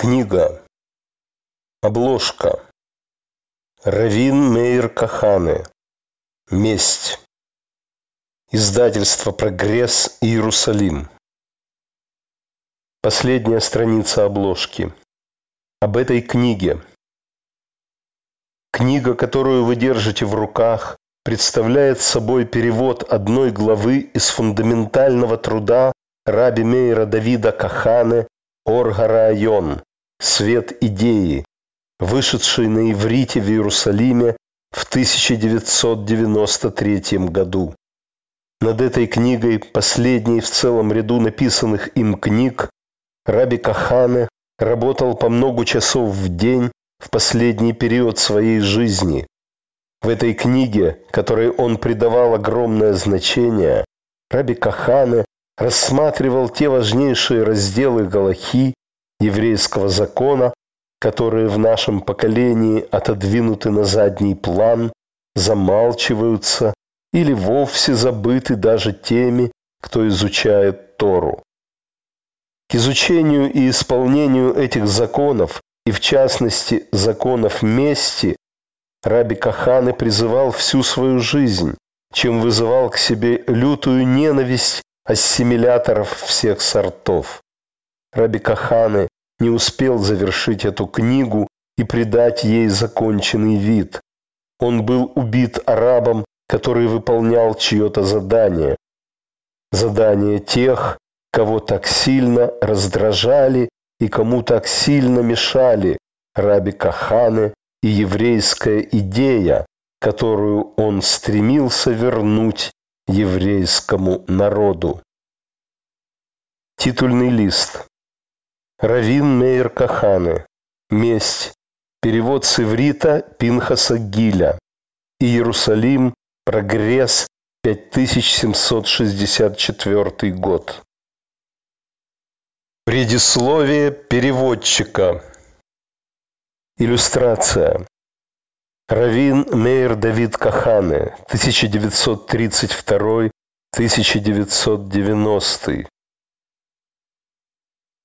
Книга. Обложка. Равин Мейер Каханы. Месть. Издательство «Прогресс» Иерусалим. Последняя страница обложки. Об этой книге. Книга, которую вы держите в руках, представляет собой перевод одной главы из фундаментального труда раби Мейера Давида Каханы «Орга «Свет идеи», вышедший на иврите в Иерусалиме в 1993 году. Над этой книгой, последней в целом ряду написанных им книг, Раби Кахане работал по много часов в день в последний период своей жизни. В этой книге, которой он придавал огромное значение, Раби Кахане рассматривал те важнейшие разделы Галахи, еврейского закона, которые в нашем поколении отодвинуты на задний план, замалчиваются или вовсе забыты даже теми, кто изучает Тору. К изучению и исполнению этих законов, и в частности законов мести, Раби Каханы призывал всю свою жизнь, чем вызывал к себе лютую ненависть ассимиляторов всех сортов. Раби Каханы не успел завершить эту книгу и придать ей законченный вид. Он был убит арабом, который выполнял чье-то задание. Задание тех, кого так сильно раздражали и кому так сильно мешали Раби Каханы и еврейская идея, которую он стремился вернуть еврейскому народу. Титульный лист. Равин Мейер Каханы. Месть. Перевод с иврита Пинхаса Гиля. Иерусалим. Прогресс. 5764 год. Предисловие переводчика. Иллюстрация. Равин Мейер Давид Каханы, 1932-1990.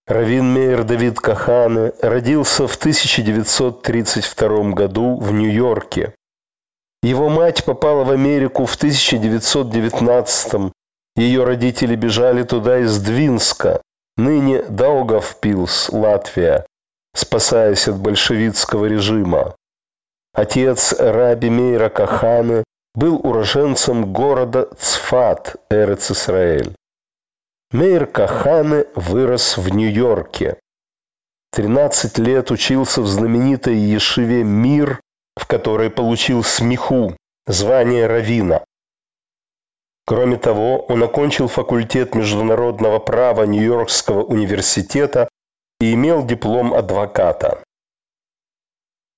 Равин Мейер Давид Каханы родился в 1932 году в Нью-Йорке. Его мать попала в Америку в 1919 Ее родители бежали туда из Двинска, ныне Даугавпилс, Латвия, спасаясь от большевистского режима. Отец Раби Мейра Каханы был уроженцем города Цфат, Эрец-Исраэль. Мейер Кахане вырос в Нью-Йорке. 13 лет учился в знаменитой Ешиве «Мир», в которой получил смеху, звание равина. Кроме того, он окончил факультет международного права Нью-Йоркского университета и имел диплом адвоката.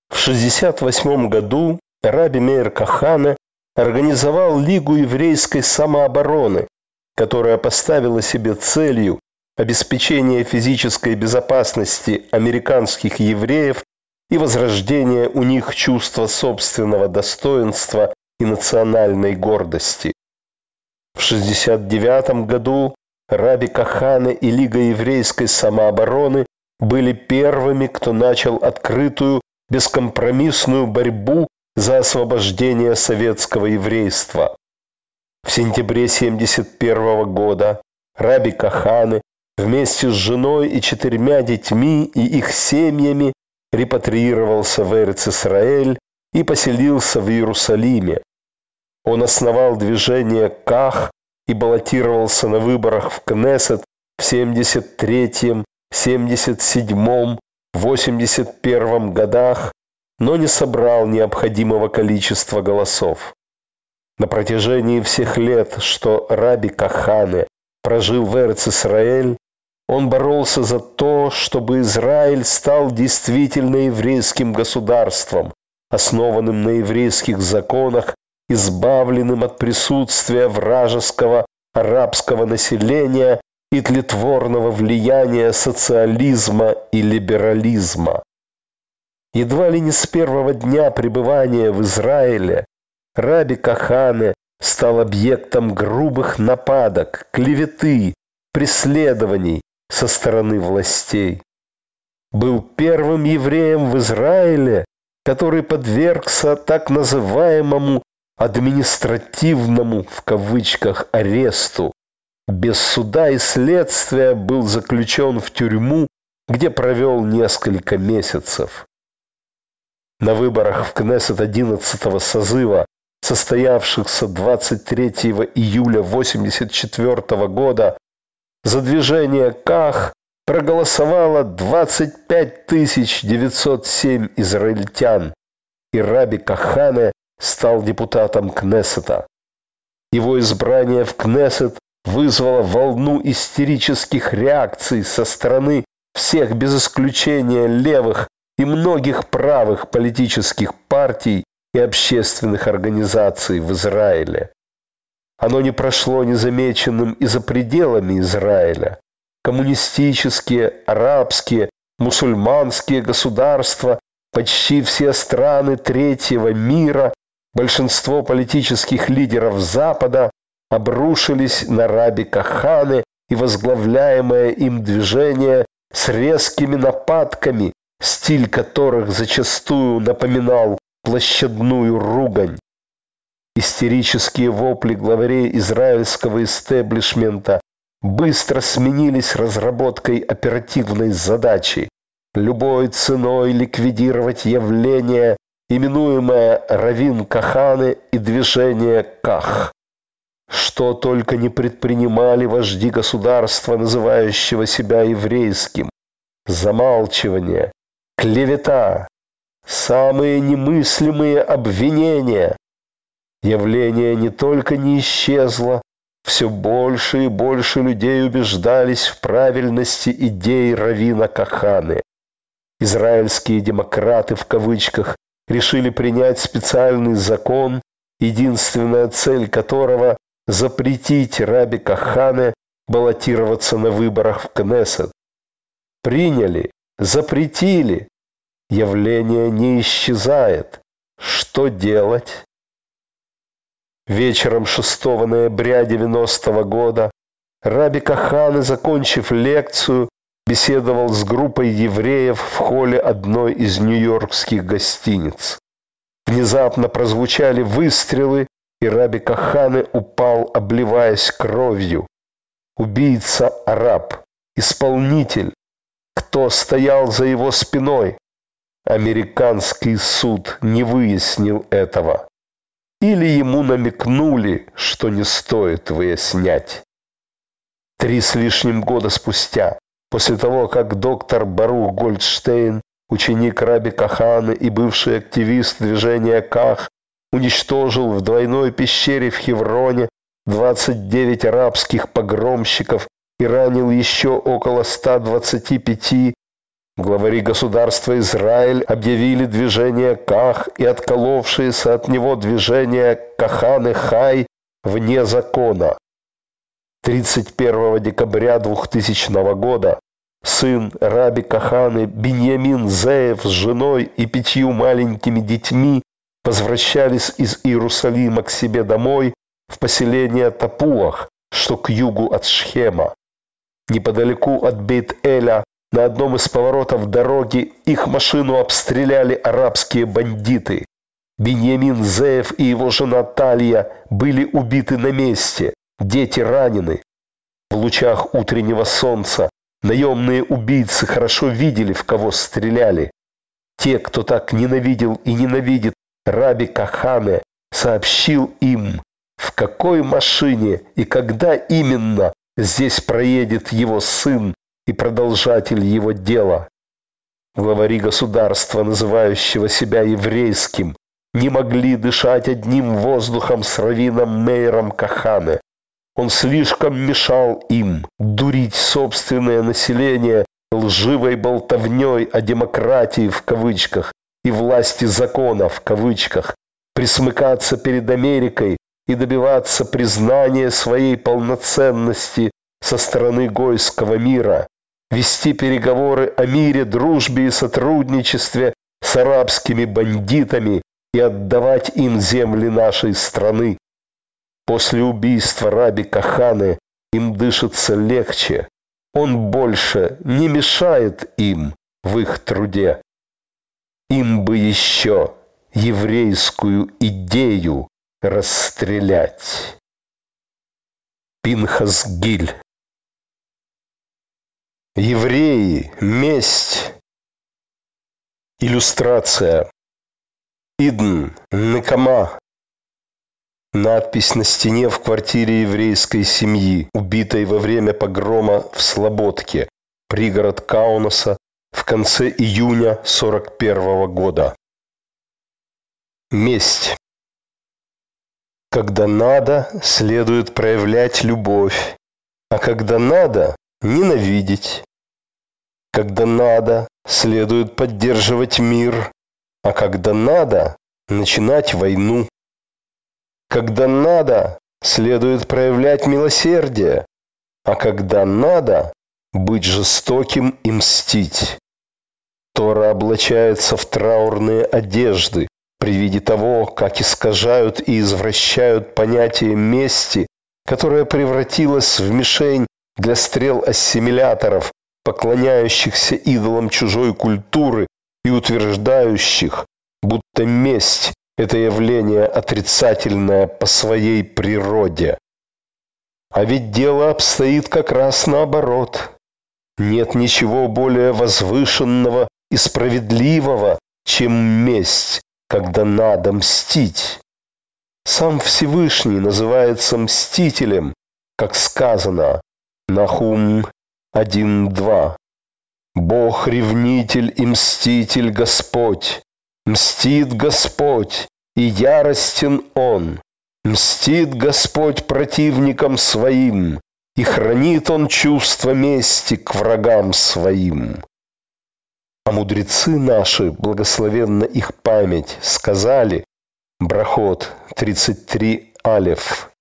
В 1968 году Раби Мейер Кахане организовал Лигу еврейской самообороны, которая поставила себе целью обеспечение физической безопасности американских евреев и возрождение у них чувства собственного достоинства и национальной гордости. В 1969 году Раби Каханы и Лига еврейской самообороны были первыми, кто начал открытую бескомпромиссную борьбу за освобождение советского еврейства. В сентябре 71 года Раби Каханы вместе с женой и четырьмя детьми и их семьями репатриировался в Эрец-Исраэль и поселился в Иерусалиме. Он основал движение Ках и баллотировался на выборах в Кнессет в 73-м, 77-м, 81-м годах, но не собрал необходимого количества голосов. На протяжении всех лет, что Раби Кахане прожил в Эрц-Исраэль, он боролся за то, чтобы Израиль стал действительно еврейским государством, основанным на еврейских законах, избавленным от присутствия вражеского арабского населения и тлетворного влияния социализма и либерализма. Едва ли не с первого дня пребывания в Израиле Раби Кахане стал объектом грубых нападок, клеветы, преследований со стороны властей. был первым евреем в Израиле, который подвергся так называемому административному в кавычках аресту. Без суда и следствия был заключен в тюрьму, где провел несколько месяцев. На выборах в Кнессет 11 созыва, состоявшихся 23 июля 1984 года, за движение КАХ проголосовало 25 907 израильтян, и Раби Кахане стал депутатом Кнессета. Его избрание в Кнессет вызвало волну истерических реакций со стороны всех без исключения левых и многих правых политических партий и общественных организаций в Израиле. Оно не прошло незамеченным и за пределами Израиля. Коммунистические, арабские, мусульманские государства, почти все страны третьего мира, большинство политических лидеров Запада обрушились на Раби Каханы и возглавляемое им движение с резкими нападками, стиль которых зачастую напоминал площадную ругань. Истерические вопли главарей израильского истеблишмента быстро сменились разработкой оперативной задачи любой ценой ликвидировать явление, именуемое Равин Каханы и движение Ках. Что только не предпринимали вожди государства, называющего себя еврейским. Замалчивание, клевета, самые немыслимые обвинения. Явление не только не исчезло, все больше и больше людей убеждались в правильности идей Равина Каханы. Израильские демократы в кавычках решили принять специальный закон, единственная цель которого – запретить Раби Кахане баллотироваться на выборах в Кнессет. Приняли, запретили, явление не исчезает. Что делать? Вечером 6 ноября 90 года Раби Каханы, закончив лекцию, беседовал с группой евреев в холле одной из нью-йоркских гостиниц. Внезапно прозвучали выстрелы, и Раби Каханы упал, обливаясь кровью. Убийца-араб, исполнитель, кто стоял за его спиной? Американский суд не выяснил этого. Или ему намекнули, что не стоит выяснять. Три с лишним года спустя, после того, как доктор Барух Гольдштейн, ученик Раби Каханы и бывший активист движения Ках, уничтожил в двойной пещере в Хевроне 29 арабских погромщиков и ранил еще около 125 Главари государства Израиль объявили движение Ках и отколовшиеся от него движение Кахан и Хай вне закона. 31 декабря 2000 года сын Раби Каханы Беньямин Зеев с женой и пятью маленькими детьми возвращались из Иерусалима к себе домой в поселение Тапуах, что к югу от Шхема. Неподалеку от Бейт-Эля на одном из поворотов дороги их машину обстреляли арабские бандиты. Беньямин Зеев и его жена Талия были убиты на месте, дети ранены. В лучах утреннего солнца наемные убийцы хорошо видели, в кого стреляли. Те, кто так ненавидел и ненавидит Раби Кахане, сообщил им, в какой машине и когда именно здесь проедет его сын и продолжатель его дела. Главари государства, называющего себя еврейским, не могли дышать одним воздухом с раввином Мейром Кахане. Он слишком мешал им дурить собственное население лживой болтовней о демократии в кавычках и власти закона в кавычках, присмыкаться перед Америкой и добиваться признания своей полноценности со стороны гойского мира вести переговоры о мире, дружбе и сотрудничестве с арабскими бандитами и отдавать им земли нашей страны. После убийства Раби Каханы им дышится легче. Он больше не мешает им, в их труде. Им бы еще еврейскую идею расстрелять. Пинхас Гиль Евреи, месть. Иллюстрация. Идн, Некама. Надпись на стене в квартире еврейской семьи, убитой во время погрома в Слободке, пригород Каунаса, в конце июня 41 года. Месть. Когда надо, следует проявлять любовь, а когда надо, ненавидеть. Когда надо, следует поддерживать мир, а когда надо, начинать войну. Когда надо, следует проявлять милосердие, а когда надо, быть жестоким и мстить. Тора облачается в траурные одежды при виде того, как искажают и извращают понятие мести, которое превратилось в мишень для стрел ассимиляторов, поклоняющихся идолам чужой культуры и утверждающих, будто месть – это явление отрицательное по своей природе. А ведь дело обстоит как раз наоборот. Нет ничего более возвышенного и справедливого, чем месть, когда надо мстить. Сам Всевышний называется мстителем, как сказано, Нахум 1.2. Бог ревнитель и мститель Господь. Мстит Господь, и яростен Он. Мстит Господь противникам своим, и хранит Он чувство мести к врагам своим. А мудрецы наши, благословенна их память, сказали, Брахот 33 Алев,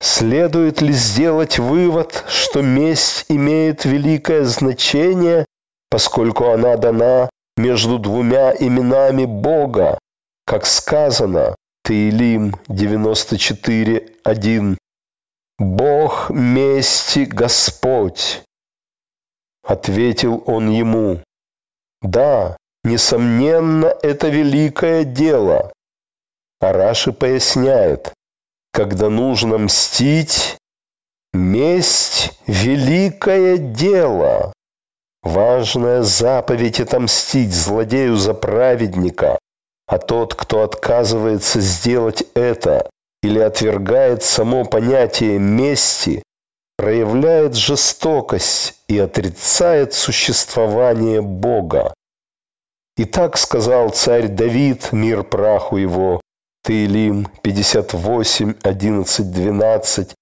Следует ли сделать вывод, что месть имеет великое значение, поскольку она дана между двумя именами Бога, как сказано Таилим 94.1 «Бог мести Господь». Ответил он ему, «Да, несомненно, это великое дело». Араши поясняет, когда нужно мстить, месть – великое дело. Важная заповедь – это мстить злодею за праведника, а тот, кто отказывается сделать это или отвергает само понятие мести, проявляет жестокость и отрицает существование Бога. И так сказал царь Давид, мир праху его, Таилим 58, 11, 12.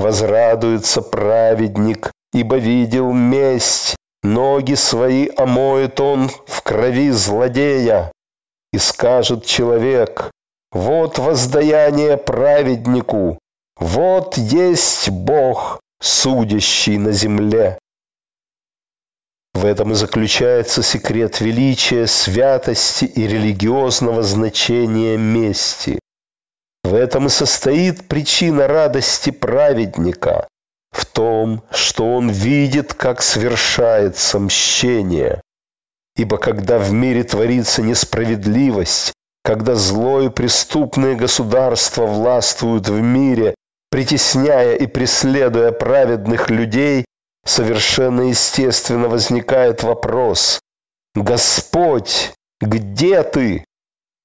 Возрадуется праведник, ибо видел месть, ноги свои омоет он в крови злодея. И скажет человек, вот воздаяние праведнику, вот есть Бог, судящий на земле. В этом и заключается секрет величия, святости и религиозного значения мести. В этом и состоит причина радости праведника, в том, что он видит, как свершается мщение. Ибо когда в мире творится несправедливость, когда зло и преступные государства властвуют в мире, притесняя и преследуя праведных людей, совершенно естественно возникает вопрос «Господь, где ты?»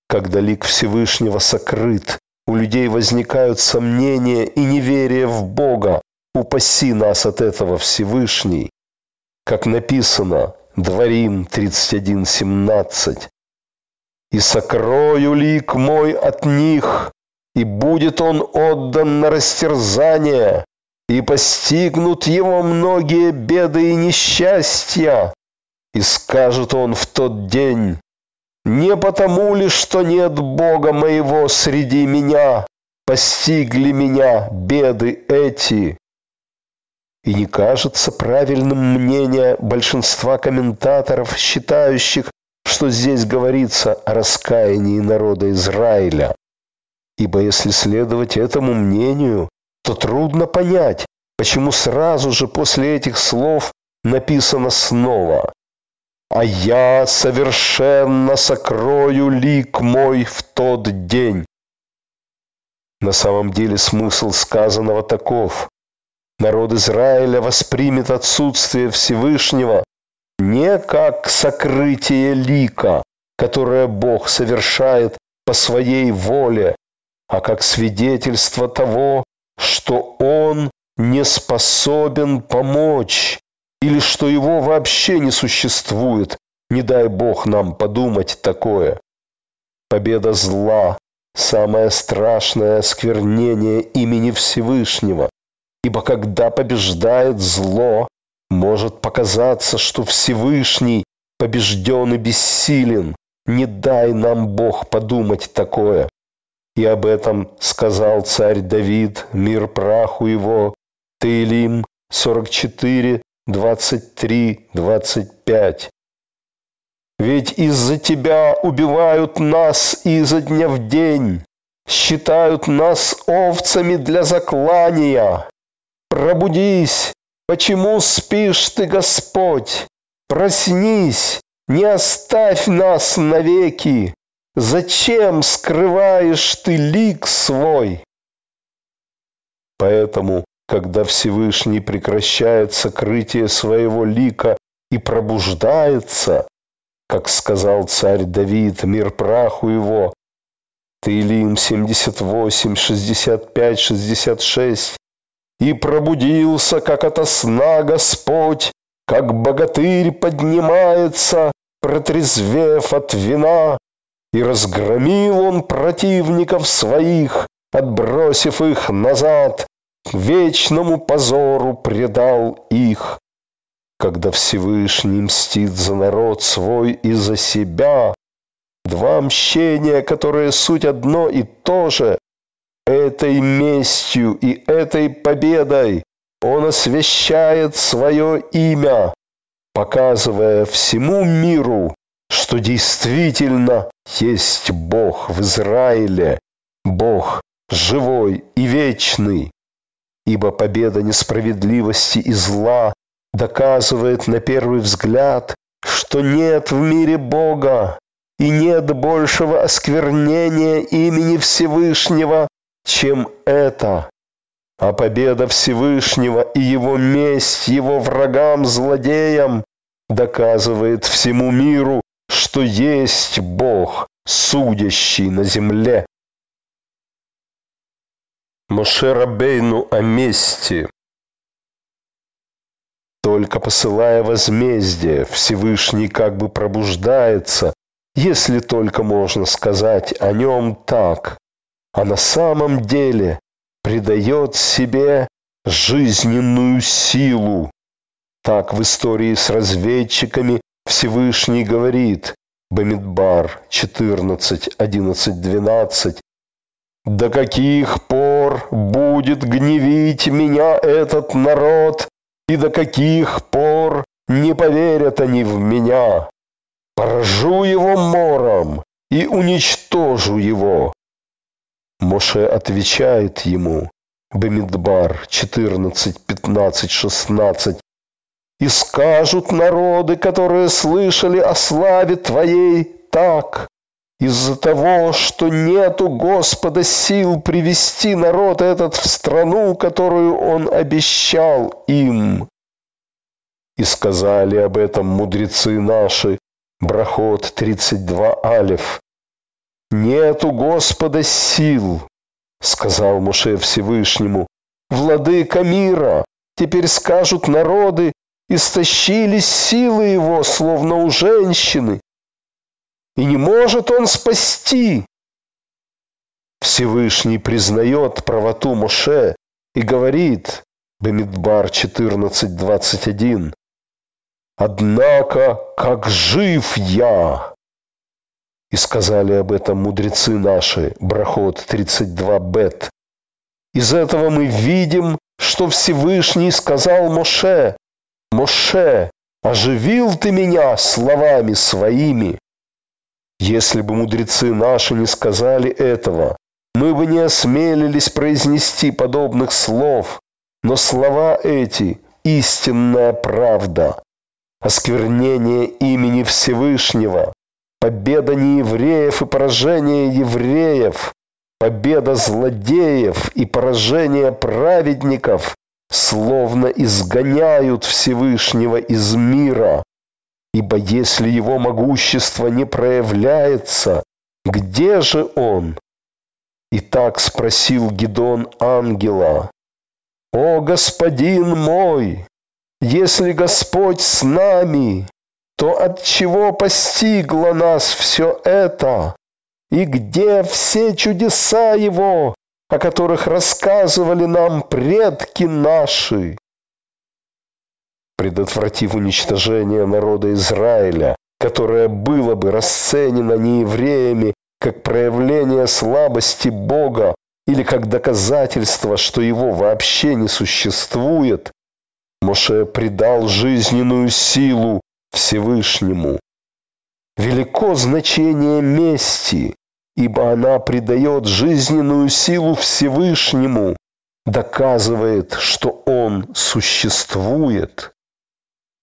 Когда лик Всевышнего сокрыт, у людей возникают сомнения и неверие в Бога. Упаси нас от этого Всевышний. Как написано, Дворим 31.17. «И сокрою лик мой от них, и будет он отдан на растерзание, и постигнут его многие беды и несчастья. И скажет он в тот день, не потому ли, что нет Бога моего среди меня, постигли меня беды эти. И не кажется правильным мнение большинства комментаторов, считающих, что здесь говорится о раскаянии народа Израиля. Ибо если следовать этому мнению, то трудно понять, почему сразу же после этих слов написано снова а я совершенно сокрою лик мой в тот день. На самом деле смысл сказанного таков. Народ Израиля воспримет отсутствие Всевышнего не как сокрытие лика, которое Бог совершает по своей воле, а как свидетельство того, что Он не способен помочь или что его вообще не существует, не дай Бог нам подумать такое. Победа зла – самое страшное осквернение имени Всевышнего, ибо когда побеждает зло, может показаться, что Всевышний побежден и бессилен. Не дай нам Бог подумать такое. И об этом сказал царь Давид, мир праху его, Таилим 44, 23, 25. Ведь из-за тебя убивают нас изо дня в день, считают нас овцами для заклания. Пробудись, почему спишь ты, Господь? Проснись, не оставь нас навеки. Зачем скрываешь ты лик свой? Поэтому когда Всевышний прекращает сокрытие своего лика и пробуждается, как сказал царь Давид, мир праху его, Таилим 78, 65, 66, «И пробудился, как ото сна Господь, как богатырь поднимается, протрезвев от вина, и разгромил он противников своих, отбросив их назад, вечному позору предал их. Когда Всевышний мстит за народ свой и за себя, два мщения, которые суть одно и то же, этой местью и этой победой он освящает свое имя, показывая всему миру, что действительно есть Бог в Израиле, Бог живой и вечный ибо победа несправедливости и зла доказывает на первый взгляд, что нет в мире Бога и нет большего осквернения имени Всевышнего, чем это. А победа Всевышнего и его месть его врагам-злодеям доказывает всему миру, что есть Бог, судящий на земле. Моше Рабейну о мести. Только посылая возмездие, Всевышний как бы пробуждается, если только можно сказать о нем так, а на самом деле придает себе жизненную силу. Так в истории с разведчиками Всевышний говорит, Бамидбар 14, 11, 12, до каких пор будет гневить меня этот народ, и до каких пор не поверят они в меня? Поражу его мором и уничтожу его. Моше отвечает ему, Бемидбар 14, 15, 16, «И скажут народы, которые слышали о славе Твоей, так, из-за того, что нету Господа сил привести народ этот в страну, которую Он обещал им. И сказали об этом мудрецы наши, Брахот 32 Алев. Нету Господа сил, сказал Муше Всевышнему, владыка мира, теперь скажут народы, истощились силы его, словно у женщины, и не может он спасти. Всевышний признает правоту Моше и говорит, Бемидбар 14.21, «Однако, как жив я!» И сказали об этом мудрецы наши, Брахот 32 бет. Из этого мы видим, что Всевышний сказал Моше, «Моше, оживил ты меня словами своими». Если бы мудрецы наши не сказали этого, мы бы не осмелились произнести подобных слов, но слова эти – истинная правда. осквернение имени Всевышнего, победа неевреев и поражение евреев, победа злодеев и поражение праведников, словно изгоняют Всевышнего из мира. Ибо если его могущество не проявляется, где же он? И так спросил Гедон ангела, «О, господин мой, если Господь с нами, то от чего постигло нас все это? И где все чудеса Его, о которых рассказывали нам предки наши?» Предотвратив уничтожение народа Израиля, которое было бы расценено неевреями как проявление слабости Бога или как доказательство, что его вообще не существует, Моше придал жизненную силу Всевышнему. Велико значение мести, ибо она придает жизненную силу Всевышнему, доказывает, что Он существует.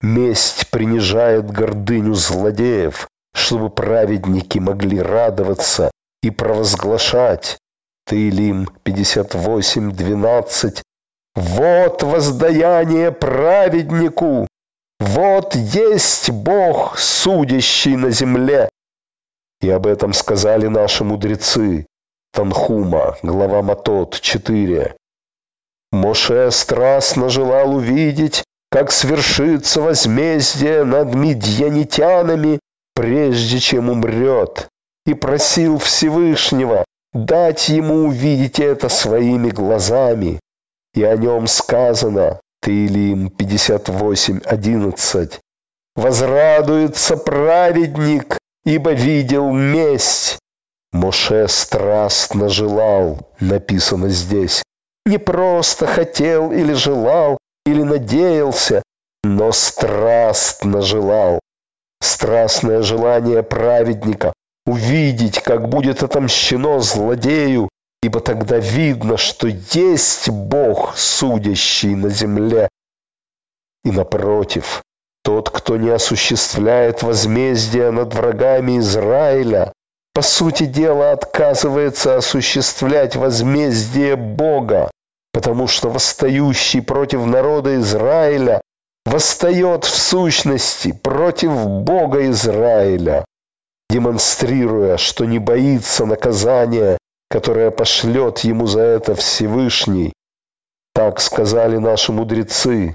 Месть принижает гордыню злодеев, чтобы праведники могли радоваться и провозглашать. Таилим 58.12 вот воздаяние праведнику, вот есть Бог, судящий на земле. И об этом сказали наши мудрецы. Танхума, глава Матот, 4. Моше страстно желал увидеть, как свершится возмездие над медьянитянами, прежде чем умрет, и просил Всевышнего дать ему увидеть это своими глазами и о нем сказано, Таилим 58.11. «Возрадуется праведник, ибо видел месть». Моше страстно желал, написано здесь. Не просто хотел или желал, или надеялся, но страстно желал. Страстное желание праведника увидеть, как будет отомщено злодею, ибо тогда видно, что есть Бог, судящий на земле. И напротив, тот, кто не осуществляет возмездие над врагами Израиля, по сути дела отказывается осуществлять возмездие Бога, потому что восстающий против народа Израиля восстает в сущности против Бога Израиля, демонстрируя, что не боится наказания которое пошлет ему за это Всевышний. Так сказали наши мудрецы.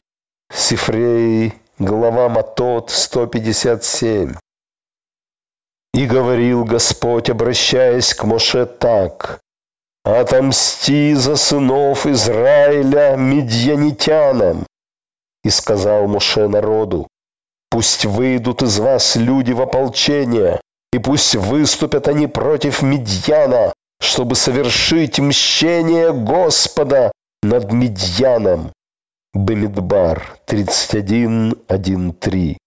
Сифрей, глава Матот, 157. И говорил Господь, обращаясь к Моше так. «Отомсти за сынов Израиля медьянитянам!» И сказал Моше народу, «Пусть выйдут из вас люди в ополчение, и пусть выступят они против Медьяна, чтобы совершить мщение Господа над Медьяном. Бемидбар 31.1.3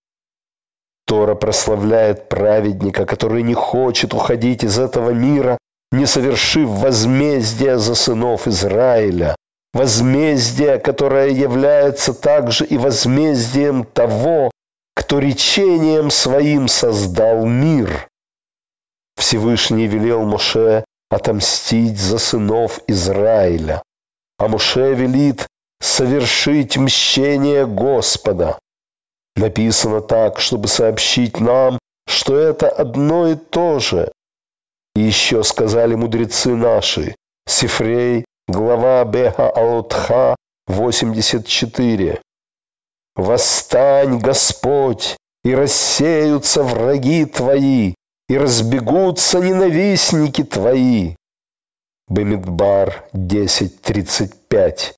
Тора прославляет праведника, который не хочет уходить из этого мира, не совершив возмездие за сынов Израиля. Возмездие, которое является также и возмездием того, кто речением своим создал мир. Всевышний велел Моше отомстить за сынов Израиля. А Муше велит совершить мщение Господа. Написано так, чтобы сообщить нам, что это одно и то же. И еще сказали мудрецы наши, Сифрей, глава Беха Алотха, 84. «Восстань, Господь, и рассеются враги Твои, и разбегутся ненавистники твои. Бемидбар 10.35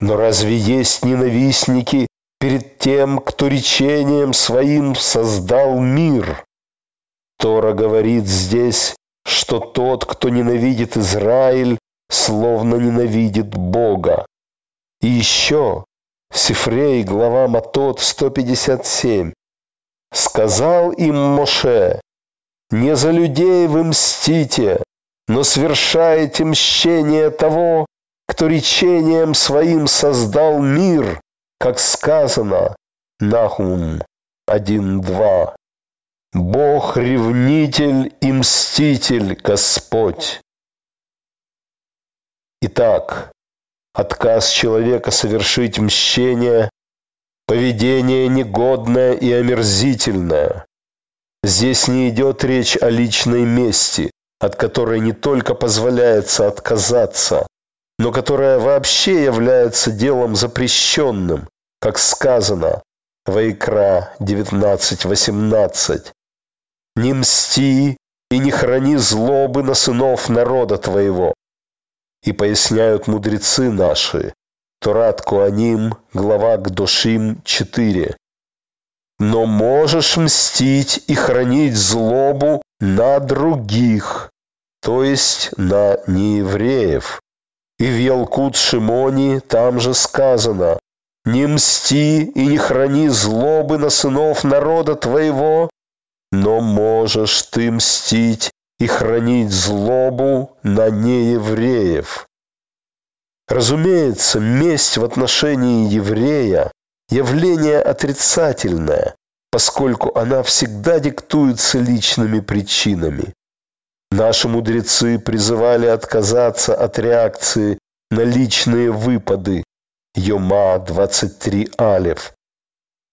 Но разве есть ненавистники перед тем, кто речением своим создал мир? Тора говорит здесь, что тот, кто ненавидит Израиль, словно ненавидит Бога. И еще, Сифрей, глава Матот 157. Сказал им Моше, «Не за людей вы мстите, но свершаете мщение того, кто речением своим создал мир, как сказано, Нахум 1.2. Бог ревнитель и мститель Господь. Итак, отказ человека совершить мщение, поведение негодное и омерзительное. Здесь не идет речь о личной мести, от которой не только позволяется отказаться, но которая вообще является делом запрещенным, как сказано Вайкра 19.18. «Не мсти и не храни злобы на сынов народа твоего». И поясняют мудрецы наши, Торат Куаним, глава Гдошим 4. «Но можешь мстить и хранить злобу на других, то есть на неевреев. И в Ялкут Шимони там же сказано, «Не мсти и не храни злобы на сынов народа твоего, но можешь ты мстить и хранить злобу на неевреев». Разумеется, месть в отношении еврея – явление отрицательное, поскольку она всегда диктуется личными причинами. Наши мудрецы призывали отказаться от реакции на личные выпады Йома 23 Алев.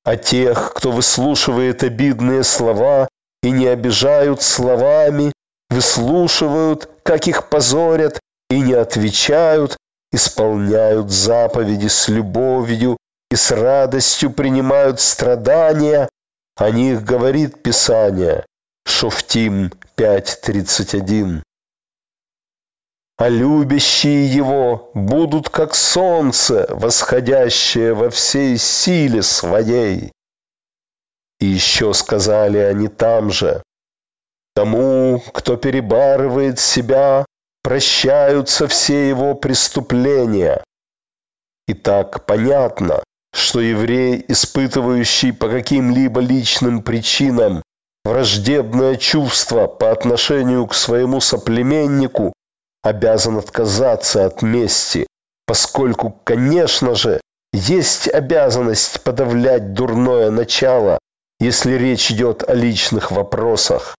А тех, кто выслушивает обидные слова и не обижают словами, выслушивают, как их позорят, и не отвечают, исполняют заповеди с любовью и с радостью принимают страдания, о них говорит Писание, Шофтим 5.31. А любящие его будут как солнце, восходящее во всей силе своей. И еще сказали они там же, тому, кто перебарывает себя, прощаются все его преступления. Итак, понятно, что еврей, испытывающий по каким-либо личным причинам враждебное чувство по отношению к своему соплеменнику, обязан отказаться от мести, поскольку, конечно же, есть обязанность подавлять дурное начало, если речь идет о личных вопросах.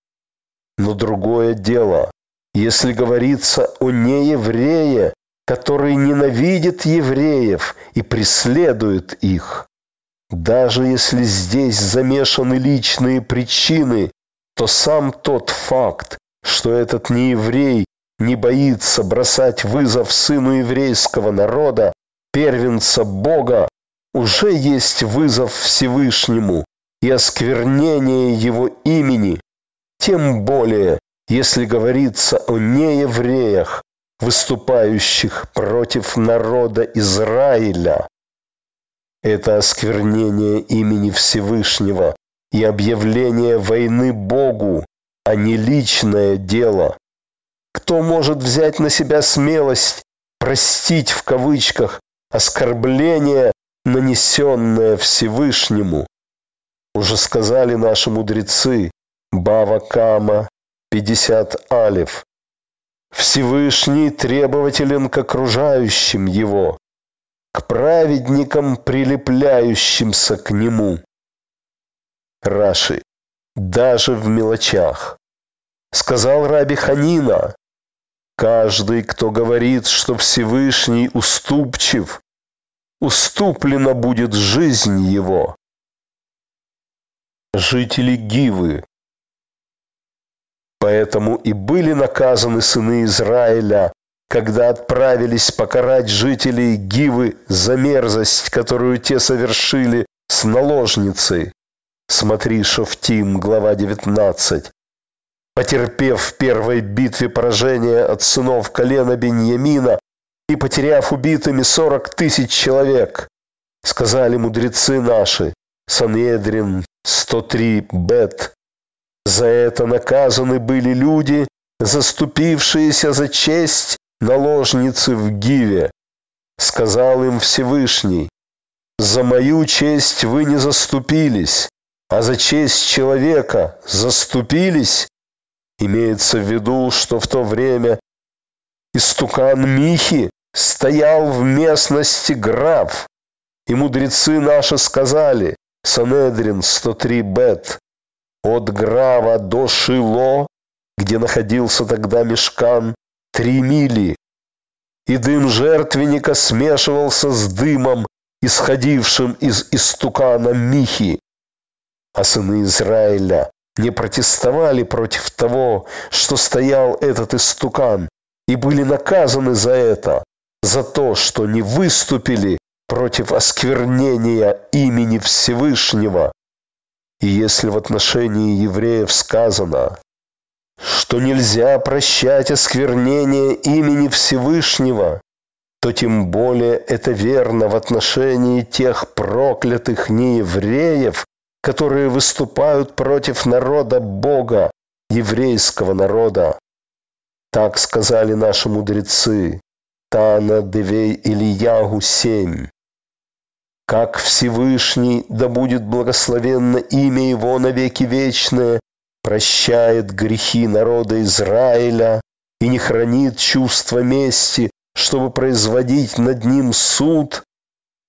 Но другое дело, если говорится о нееврее, который ненавидит евреев и преследует их. Даже если здесь замешаны личные причины, то сам тот факт, что этот нееврей не боится бросать вызов сыну еврейского народа, первенца Бога, уже есть вызов Всевышнему и осквернение его имени, тем более, если говорится о неевреях, выступающих против народа Израиля. Это осквернение имени Всевышнего и объявление войны Богу, а не личное дело. Кто может взять на себя смелость простить в кавычках оскорбление, нанесенное Всевышнему? Уже сказали наши мудрецы, Бава Кама, 50 алев, Всевышний требователен к окружающим его, к праведникам, прилепляющимся к нему. Раши, даже в мелочах. Сказал Раби Ханина, каждый, кто говорит, что Всевышний уступчив, уступлена будет жизнь его. Жители Гивы Поэтому и были наказаны сыны Израиля, когда отправились покарать жителей Гивы за мерзость, которую те совершили с наложницей. Смотри Шофтим, глава 19. Потерпев в первой битве поражение от сынов колена Беньямина и потеряв убитыми сорок тысяч человек, сказали мудрецы наши, Санедрин 103 Бет, за это наказаны были люди, заступившиеся за честь наложницы в Гиве. Сказал им Всевышний, «За мою честь вы не заступились, а за честь человека заступились». Имеется в виду, что в то время истукан Михи стоял в местности Граф, и мудрецы наши сказали, Санедрин 103 бет. От Грава до Шило, где находился тогда мешкан, три мили. И дым жертвенника смешивался с дымом, исходившим из истукана Михи. А сыны Израиля не протестовали против того, что стоял этот истукан, и были наказаны за это, за то, что не выступили против осквернения имени Всевышнего. И если в отношении евреев сказано, что нельзя прощать осквернение имени Всевышнего, то тем более это верно в отношении тех проклятых неевреев, которые выступают против народа Бога, еврейского народа. Так сказали наши мудрецы, Тана, Девей, Ильягу, семь. Как Всевышний, да будет благословенно имя Его навеки вечное, прощает грехи народа Израиля и не хранит чувства мести, чтобы производить над ним суд,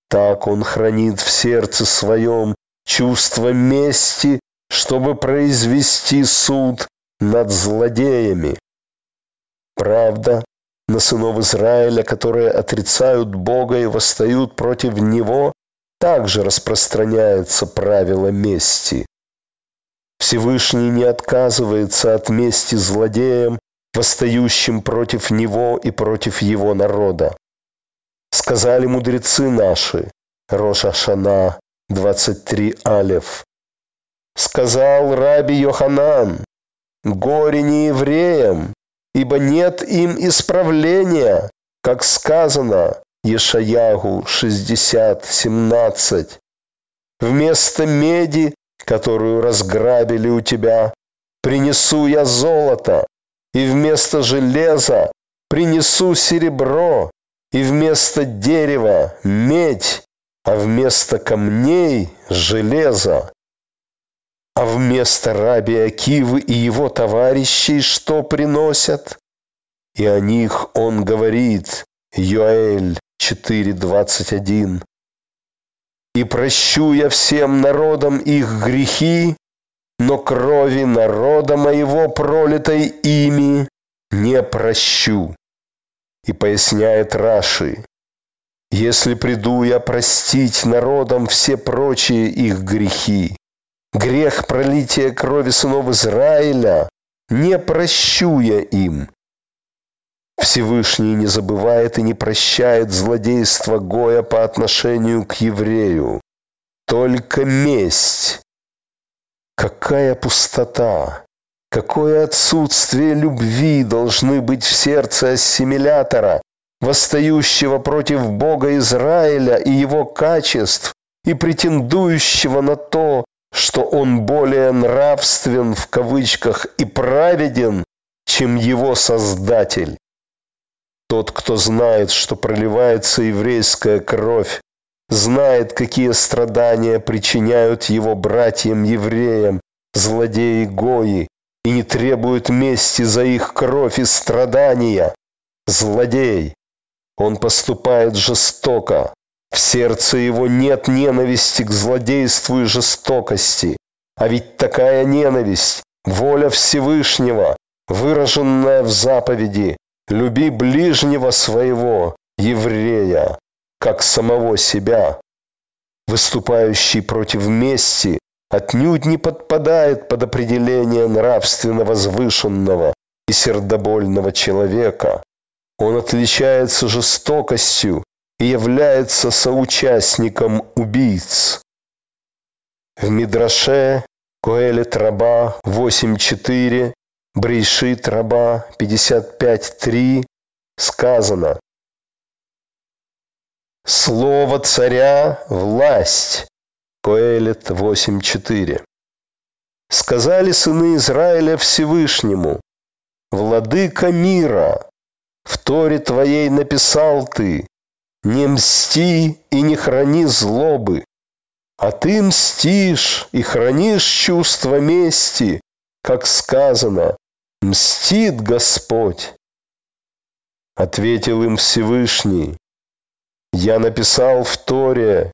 так он хранит в сердце своем чувство мести, чтобы произвести суд над злодеями. Правда, на сынов Израиля, которые отрицают Бога и восстают против Него, также распространяется правило мести. Всевышний не отказывается от мести злодеям, восстающим против Него и против Его народа. Сказали мудрецы наши, Роша Шана 23 Алев. Сказал раби Йоханан, горе не евреям, ибо нет им исправления, как сказано Ешаягу 60:17. Вместо меди которую разграбили у тебя, принесу я золото, и вместо железа принесу серебро, и вместо дерева медь, а вместо камней железо. А вместо раби Акивы и его товарищей что приносят? И о них он говорит, Йоэль 4.21. И прощу я всем народам их грехи, но крови народа моего, пролитой ими, не прощу. И поясняет Раши, если приду я простить народам все прочие их грехи, грех пролития крови сынов Израиля, не прощу я им, Всевышний не забывает и не прощает злодейство Гоя по отношению к еврею. Только месть. Какая пустота, какое отсутствие любви должны быть в сердце ассимилятора, восстающего против Бога Израиля и его качеств, и претендующего на то, что он более нравствен в кавычках и праведен, чем его Создатель. Тот, кто знает, что проливается еврейская кровь, знает, какие страдания причиняют его братьям-евреям, злодеи Гои, и не требует мести за их кровь и страдания. Злодей. Он поступает жестоко. В сердце его нет ненависти к злодейству и жестокости. А ведь такая ненависть – воля Всевышнего, выраженная в заповеди Люби ближнего своего, еврея, как самого себя. Выступающий против мести отнюдь не подпадает под определение нравственно возвышенного и сердобольного человека. Он отличается жестокостью и является соучастником убийц. В Мидраше Коэлет Раба 8.4 Брейшит раба 55.3 сказано Слово царя – власть. Коэлет 8.4 Сказали сыны Израиля Всевышнему, Владыка мира, в Торе твоей написал ты, не мсти и не храни злобы, а ты мстишь и хранишь чувство мести, как сказано, мстит Господь. Ответил им Всевышний, я написал в Торе,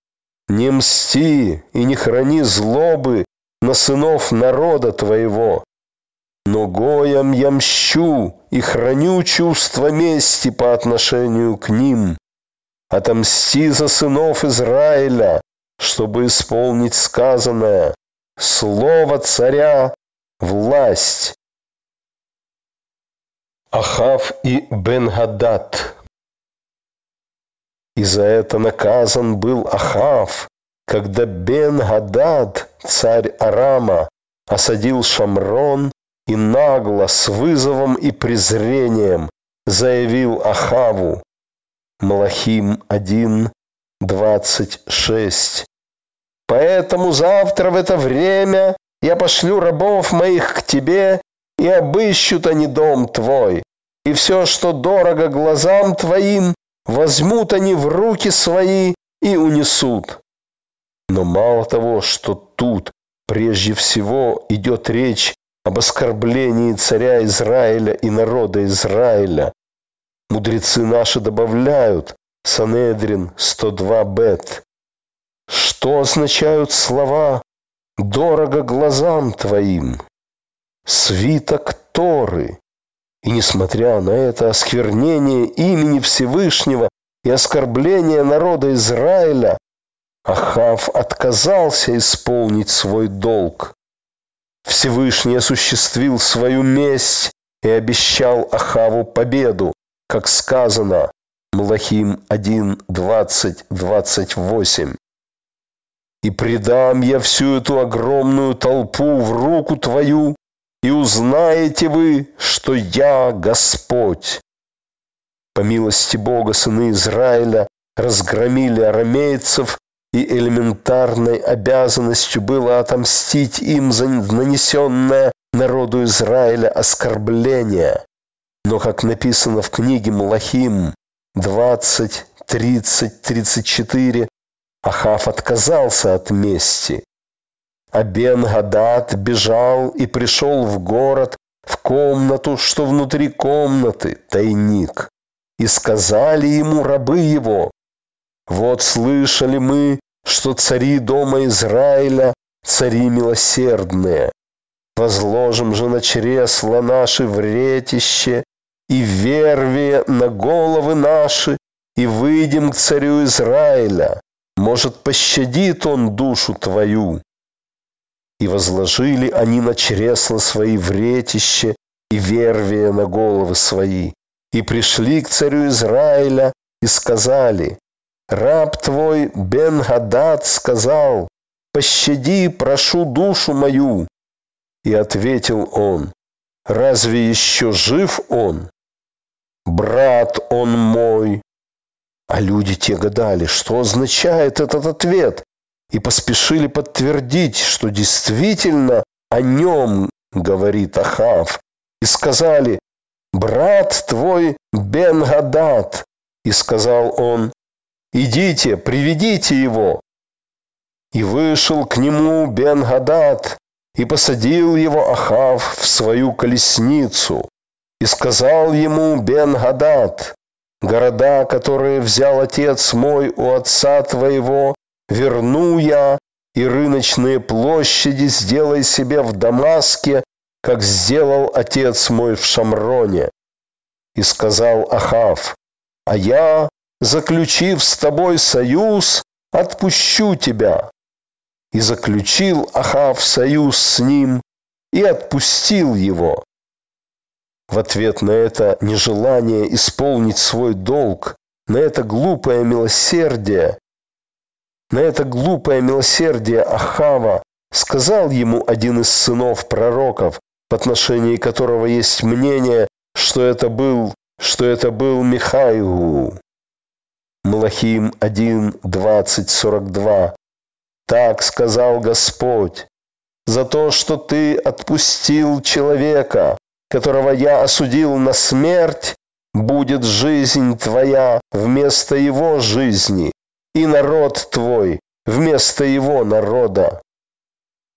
не мсти и не храни злобы на сынов народа твоего. Но гоям я мщу и храню чувство мести по отношению к ним. Отомсти за сынов Израиля, чтобы исполнить сказанное. Слово царя – власть. Ахав и Бен-Гадад И за это наказан был Ахав, когда Бен-Гадад, царь Арама, осадил Шамрон и нагло, с вызовом и презрением заявил Ахаву. Малахим 1, 26. «Поэтому завтра в это время я пошлю рабов моих к тебе, и обыщут они дом твой, и все, что дорого глазам твоим, возьмут они в руки свои и унесут». Но мало того, что тут прежде всего идет речь об оскорблении царя Израиля и народа Израиля. Мудрецы наши добавляют Санедрин 102 бет. Что означают слова «дорого глазам твоим»? Свиток Торы. И несмотря на это осквернение имени Всевышнего и оскорбление народа Израиля, Ахав отказался исполнить свой долг. Всевышний осуществил свою месть и обещал Ахаву победу, как сказано Малахим 1, 20, 28. «И предам я всю эту огромную толпу в руку твою, и узнаете вы, что я Господь». По милости Бога сыны Израиля разгромили арамейцев и элементарной обязанностью было отомстить им за нанесенное народу Израиля оскорбление. Но, как написано в книге Малахим 20, 30, 34, Ахав отказался от мести. А Бен-Гадад бежал и пришел в город, в комнату, что внутри комнаты, тайник. И сказали ему рабы его, «Вот слышали мы, что цари дома Израиля – цари милосердные. Возложим же на чресла наши вретище и вервие на головы наши, и выйдем к царю Израиля. Может, пощадит он душу твою. И возложили они на чресла свои вретище и вервие на головы свои, и пришли к царю Израиля и сказали, Раб твой Бен-Гадад сказал, «Пощади, прошу душу мою». И ответил он, «Разве еще жив он?» «Брат он мой». А люди те гадали, что означает этот ответ, и поспешили подтвердить, что действительно о нем говорит Ахав, и сказали, «Брат твой Бен-Гадад». И сказал он, идите, приведите его». И вышел к нему Бен-Гадад, и посадил его Ахав в свою колесницу, и сказал ему Бен-Гадад, «Города, которые взял отец мой у отца твоего, верну я, и рыночные площади сделай себе в Дамаске, как сделал отец мой в Шамроне». И сказал Ахав, «А я заключив с тобой союз, отпущу тебя». И заключил Ахав союз с ним и отпустил его. В ответ на это нежелание исполнить свой долг, на это глупое милосердие, на это глупое милосердие Ахава сказал ему один из сынов пророков, в отношении которого есть мнение, что это был, что это был Михаилу. Малахим 1, 20, 42. Так сказал Господь, за то, что ты отпустил человека, которого я осудил на смерть, будет жизнь твоя вместо его жизни, и народ твой вместо его народа.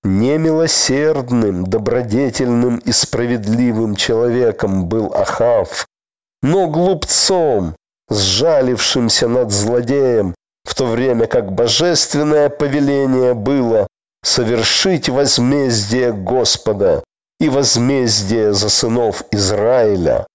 Немилосердным, добродетельным и справедливым человеком был Ахав, но глупцом, сжалившимся над злодеем, в то время как божественное повеление было совершить возмездие Господа и возмездие за сынов Израиля,